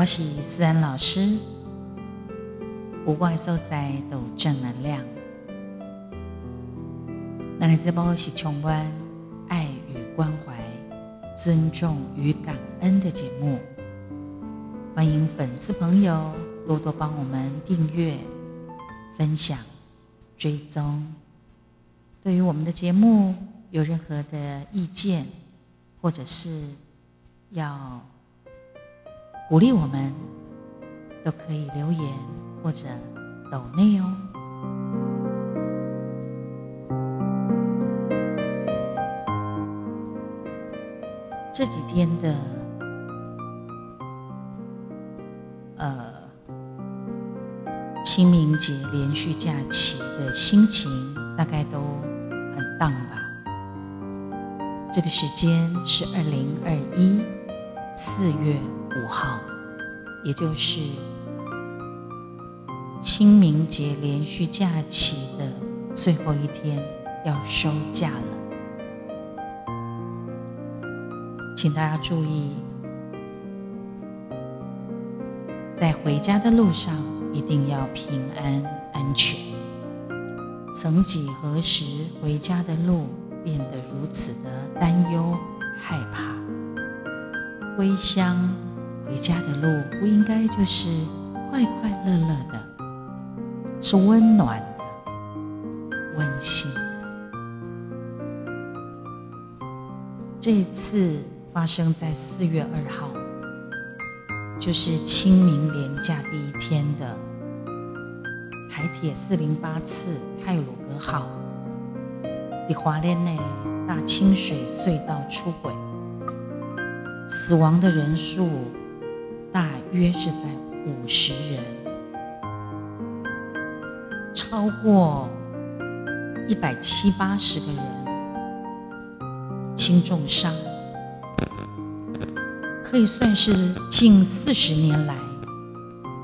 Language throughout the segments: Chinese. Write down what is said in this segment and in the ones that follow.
我是思安老师，无怪所在都正能量。那来这波是充满爱与关怀、尊重与感恩的节目，欢迎粉丝朋友多多帮我们订阅、分享、追踪。对于我们的节目有任何的意见，或者是要鼓励我们，都可以留言或者抖内哦。这几天的呃清明节连续假期的心情，大概都很荡吧。这个时间是二零二一四月五号，也就是清明节连续假期的最后一天，要收假了。请大家注意，在回家的路上一定要平安安全。曾几何时，回家的路变得如此的担忧害怕。归乡回家的路不应该就是快快乐乐的，是温暖的、温馨的。这一次。发生在四月二号，就是清明连假第一天的台铁四零八次泰鲁格号，的华联内大清水隧道出轨，死亡的人数大约是在五十人，超过一百七八十个人轻重伤。可以算是近四十年来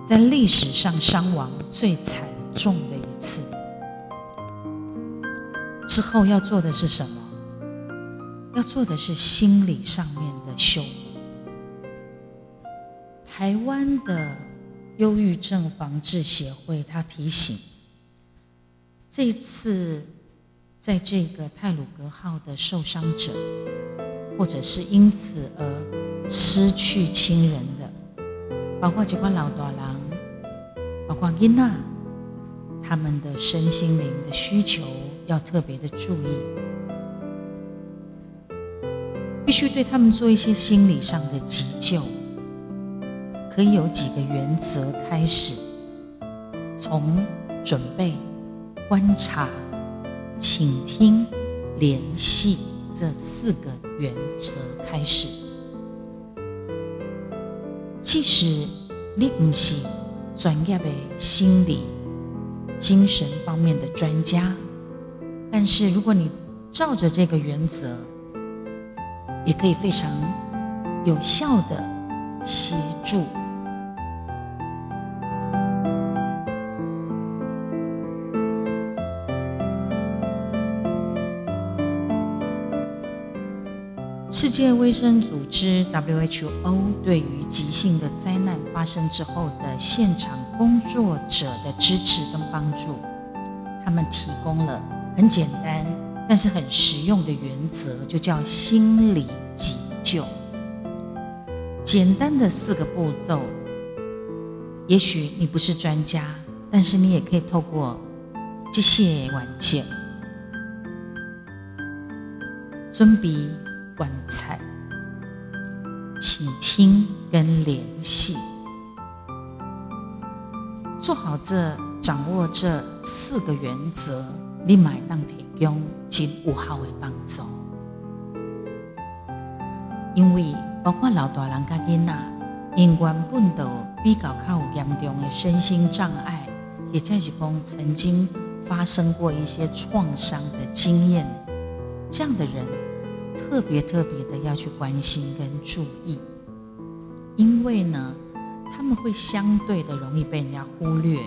在历史上伤亡最惨重的一次。之后要做的是什么？要做的是心理上面的修补。台湾的忧郁症防治协会他提醒，这次在这个泰鲁格号的受伤者，或者是因此而。失去亲人的，包括这块老大郎，包括伊娜，他们的身心灵的需求要特别的注意，必须对他们做一些心理上的急救。可以有几个原则开始，从准备、观察、倾听、联系这四个原则开始。即使你不是专业的心理、精神方面的专家，但是如果你照着这个原则，也可以非常有效的协助。世界卫生组织 （WHO） 对于急性的灾难发生之后的现场工作者的支持跟帮助，他们提供了很简单但是很实用的原则，就叫心理急救。简单的四个步骤，也许你不是专家，但是你也可以透过这些关键准备。棺材，请听跟联系，做好这、掌握这四个原则，你买当提供真有效的帮助。因为包括老大人甲囡仔，因原本都比较较有严重的身心障碍，也正是讲曾经发生过一些创伤的经验，这样的人。特别特别的要去关心跟注意，因为呢，他们会相对的容易被人家忽略，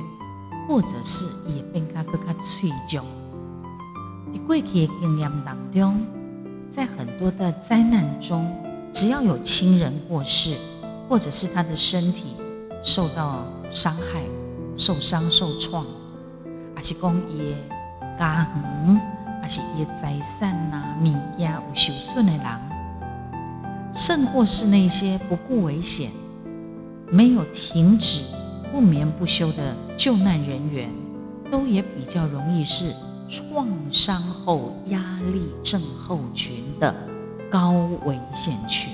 或者是也被他更加脆弱。在过去的经验当中，在很多的灾难中，只要有亲人过世，或者是他的身体受到伤害、受伤、受创，还是讲伊的家园，还是伊财产呐、物件有受损的人，甚或是那些不顾危险、没有停止、不眠不休的救难人员，都也比较容易是创伤后压力症候群的高危险群。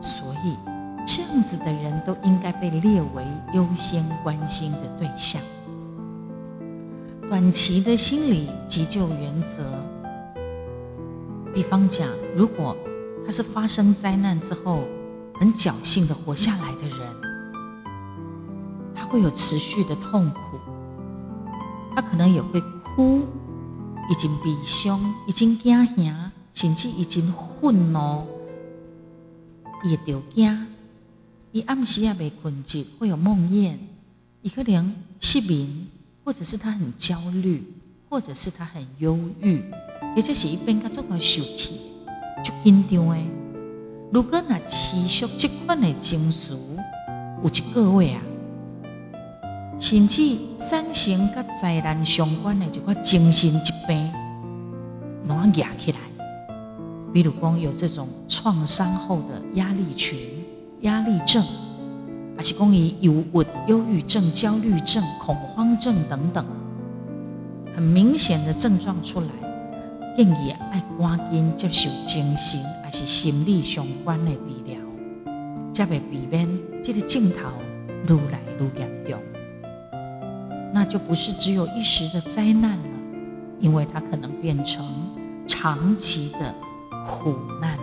所以，这样子的人都应该被列为优先关心的对象。短期的心理急救原则，比方讲，如果他是发生灾难之后很侥幸的活下来的人，他会有持续的痛苦，他可能也会哭，已经悲伤，已经惊吓，甚至已经愤怒。也着惊，伊暗时也未困着，会有梦魇，伊可能失眠，或者是他很焦虑，或者是他很忧郁，或者是一边甲做个受气，就紧张诶。如果那持续这款的情绪有一个月啊，甚至产生甲灾难相关的一个精神疾病，拢压起来。比如讲，有这种创伤后的压力群、压力症，还是讲以忧郁、忧郁症、焦虑症、恐慌症等等，很明显的症状出来，建议爱赶紧接受精神还是心理相关的治疗，才会避免这个镜头愈来愈严重。那就不是只有一时的灾难了，因为它可能变成长期的。苦难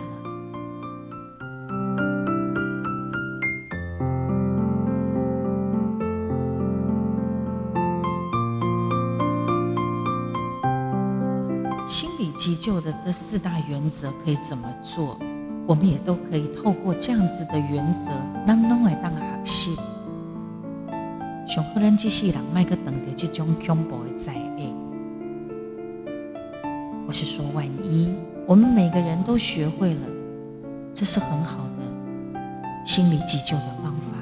急救的这四大原则可以怎么做？我们也都可以透过这样子的原则，让拢会当学习。上可能这世人卖个等的这种恐怖的灾厄，我是说万一。我们每个人都学会了，这是很好的心理急救的方法。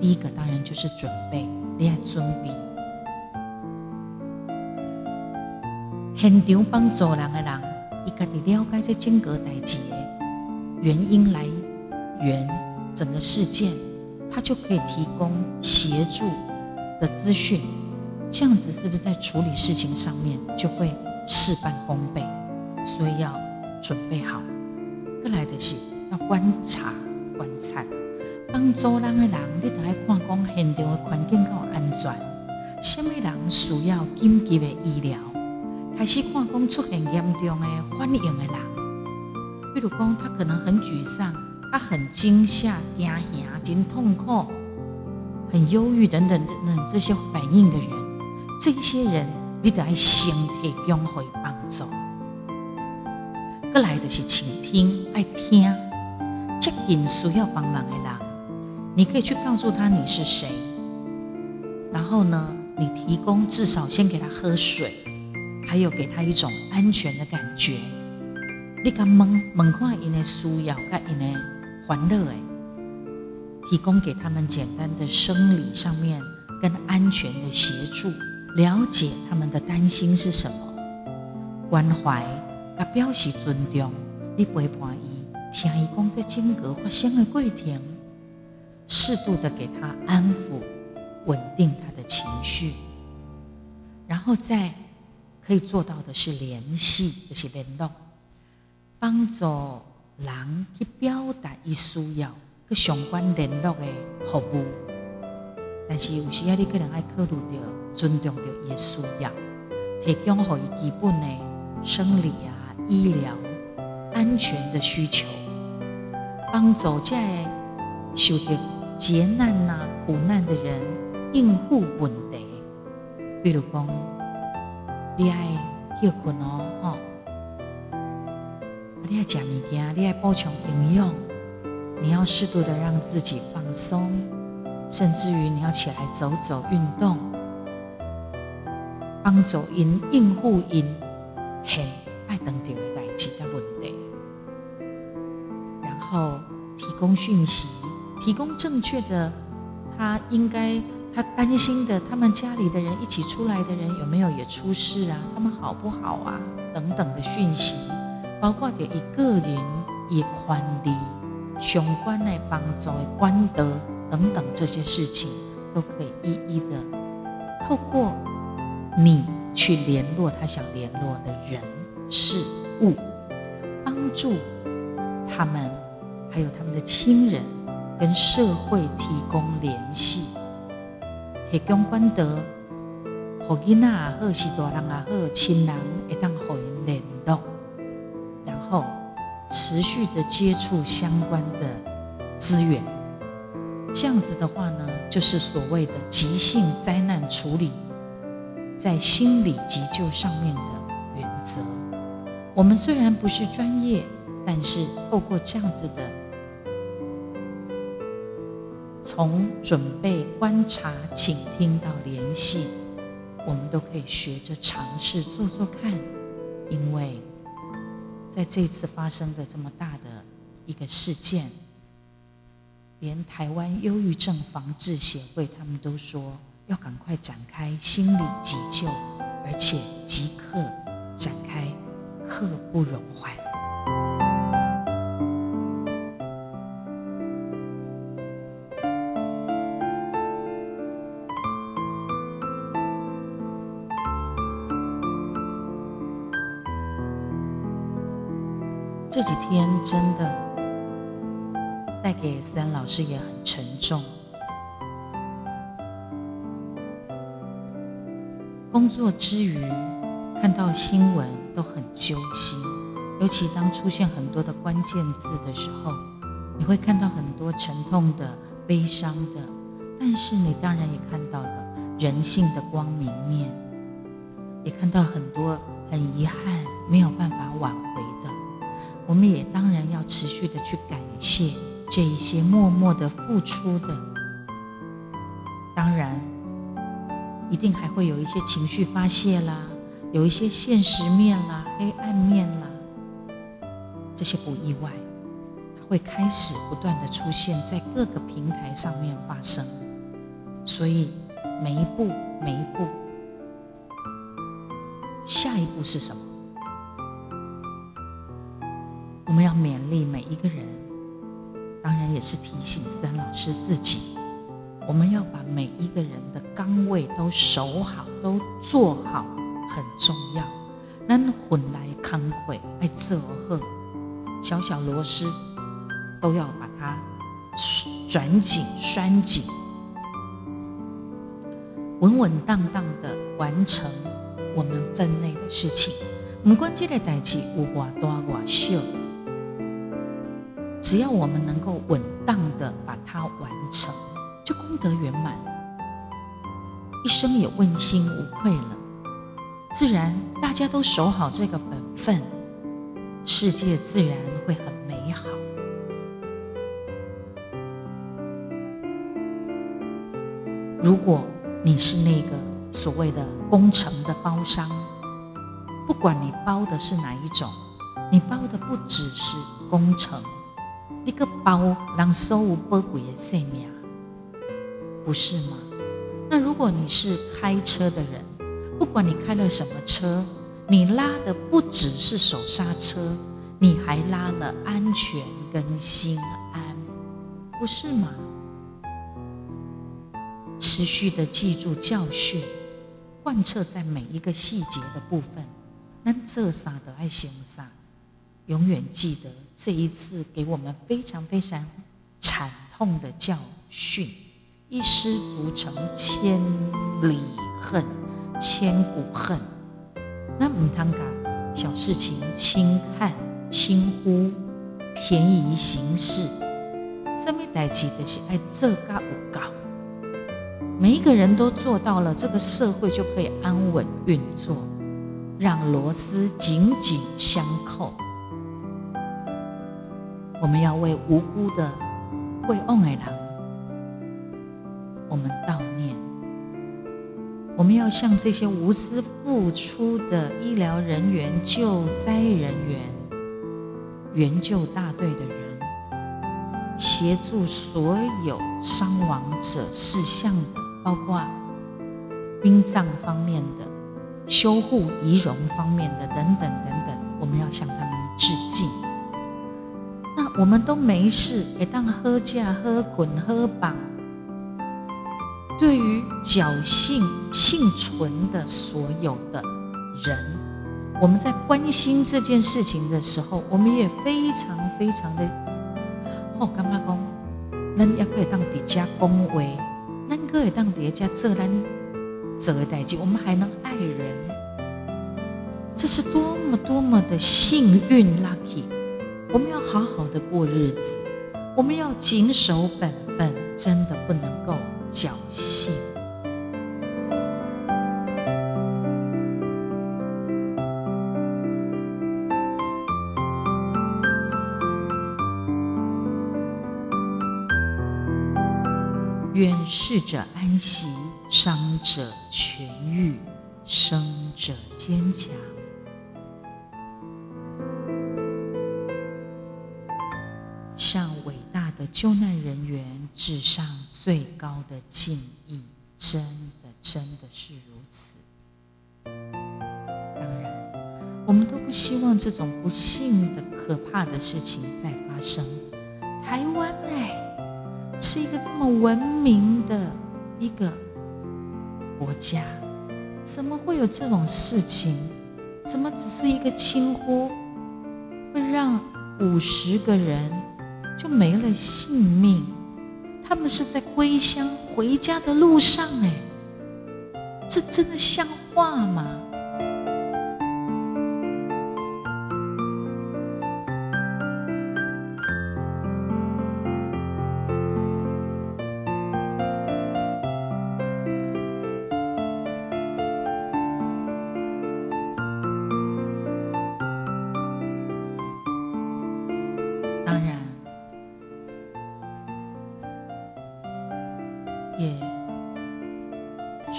第一个当然就是准备，你要准备。现场帮助人的人，伊家己了解这整个代志的原因来源，整个事件，他就可以提供协助的资讯。这样子是不是在处理事情上面就会事半功倍？所以要。准备好，过来的是要观察、观察，帮助人的人，你都要看讲现场的环境够安全，什么人需要紧急的医疗，开始看讲出现严重的反应的人，比如讲他可能很沮丧，他很惊吓、惊吓、真痛苦、很忧郁等等等等这些反应的人，这些人你得爱先提供会帮助。过来的是倾听，爱听，接近需要帮忙的人，你可以去告诉他你是谁，然后呢，你提供至少先给他喝水，还有给他一种安全的感觉。你敢问问看因的需要，甲因的欢乐诶，提供给他们简单的生理上面跟安全的协助，了解他们的担心是什么，关怀。表示尊重，你陪伴伊，听伊讲在整个发生的过程，适度的给他安抚，稳定他的情绪，然后再可以做到的是联系，就是联络，帮助人去表达伊需要个相关联络的服务。但是有时啊，你可能爱考虑到尊重到伊需要，提供好伊基本的生理啊。医疗安全的需求，帮助在受着劫难呐、苦难的人应付问题。比如讲，你爱休困哦，吼，你爱食物件，你爱补充营养，你要适度的让自己放松，甚至于你要起来走走运动，帮助因应付因很。爱等点的代志的问题，然后提供讯息，提供正确的，他应该他担心的，他们家里的人一起出来的人有没有也出事啊？他们好不好啊？等等的讯息，包括给一个人也宽利、相关的帮助的官德等等这些事情，都可以一一的透过你去联络他想联络的人事物，帮助他们，还有他们的亲人跟社会提供联系，提供官德，好囡仔也好，是大人也好，亲人会当好因联络，然后持续的接触相关的资源。这样子的话呢，就是所谓的急性灾难处理，在心理急救上面的原则。我们虽然不是专业，但是透过这样子的，从准备、观察、倾听到联系，我们都可以学着尝试做做看。因为在这次发生的这么大的一个事件。连台湾忧郁症防治协会，他们都说要赶快展开心理急救，而且即刻展开，刻不容缓。这几天真的。带给三老师也很沉重。工作之余，看到新闻都很揪心，尤其当出现很多的关键字的时候，你会看到很多沉痛的、悲伤的，但是你当然也看到了人性的光明面，也看到很多很遗憾持续的去感谢。这一些默默的付出的，当然，一定还会有一些情绪发泄啦，有一些现实面啦、黑暗面啦，这些不意外，它会开始不断的出现在各个平台上面发生。所以，每一步，每一步，下一步是什么？我们要勉励每一个人。当然也是提醒三老师自己，我们要把每一个人的岗位都守好，都做好，很重要。那混来康亏爱自而贺，小小螺丝都要把它转紧、拴紧，稳稳当当的完成我们分内的事情。唔管这个代志有偌大偌小。只要我们能够稳当的把它完成，就功德圆满，一生也问心无愧了。自然大家都守好这个本分，世界自然会很美好。如果你是那个所谓的工程的包商，不管你包的是哪一种，你包的不只是工程。一个包让所有宝贵的生命，不是吗？那如果你是开车的人，不管你开了什么车，你拉的不只是手刹车，你还拉了安全跟心安，不是吗？持续的记住教训，贯彻在每一个细节的部分，那这啥的爱行啥。永远记得这一次给我们非常非常惨痛的教训，一失足成千里恨，千古恨。那唔通噶小事情轻看轻忽，便宜行事。什么代志都是爱做噶有搞，每一个人都做到了，这个社会就可以安稳运作，让螺丝紧紧相扣。我们要为无辜的会翁爱郎，我们悼念。我们要向这些无私付出的医疗人员、救灾人员、援救大队的人，协助所有伤亡者事项的，包括殡葬方面的、修护仪容方面的等等等等，我们要向他们致敬。我们都没事，给当喝架、喝捆、喝绑。对于侥幸幸存的所有的人，我们在关心这件事情的时候，我们也非常非常的哦，干嘛讲？咱也可以当底家恭维，咱可以当底家做单做代志，我们还能爱人，这是多么多么的幸运，lucky！我们要好好的过日子，我们要谨守本分，真的不能够。侥幸，愿逝者安息，伤者痊愈，生者坚强。救难人员致上。最高的敬意，真的真的是如此。当然，我们都不希望这种不幸的、可怕的事情再发生。台湾哎，是一个这么文明的一个国家，怎么会有这种事情？怎么只是一个轻呼，会让五十个人就没了性命？他们是在归乡回家的路上，哎，这真的像话吗？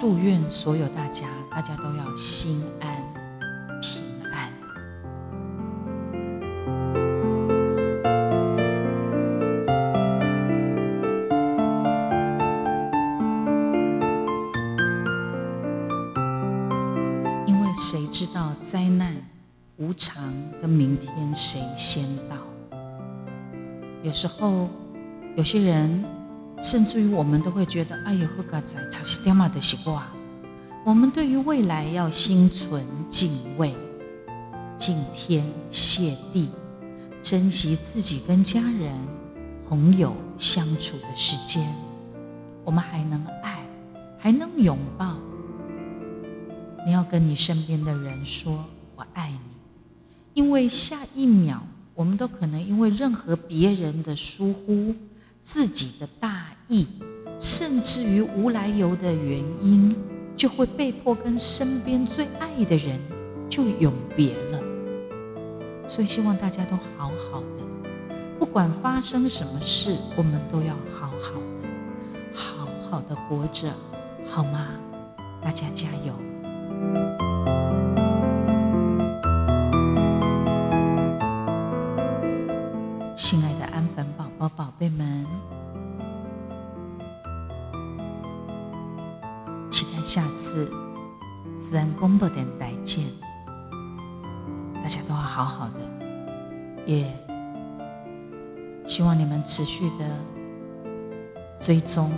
祝愿所有大家，大家都要心安平安。因为谁知道灾难无常跟明天谁先到？有时候，有些人。甚至于我们都会觉得，哎呦，喝个仔差西点嘛的习惯。我们对于未来要心存敬畏，敬天谢地，珍惜自己跟家人、朋友相处的时间。我们还能爱，还能拥抱。你要跟你身边的人说“我爱你”，因为下一秒，我们都可能因为任何别人的疏忽。自己的大意，甚至于无来由的原因，就会被迫跟身边最爱的人就永别了。所以希望大家都好好的，不管发生什么事，我们都要好好的，好好的活着，好吗？大家加油！见。大家都要好好的，也希望你们持续的追踪、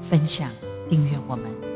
分享、订阅我们。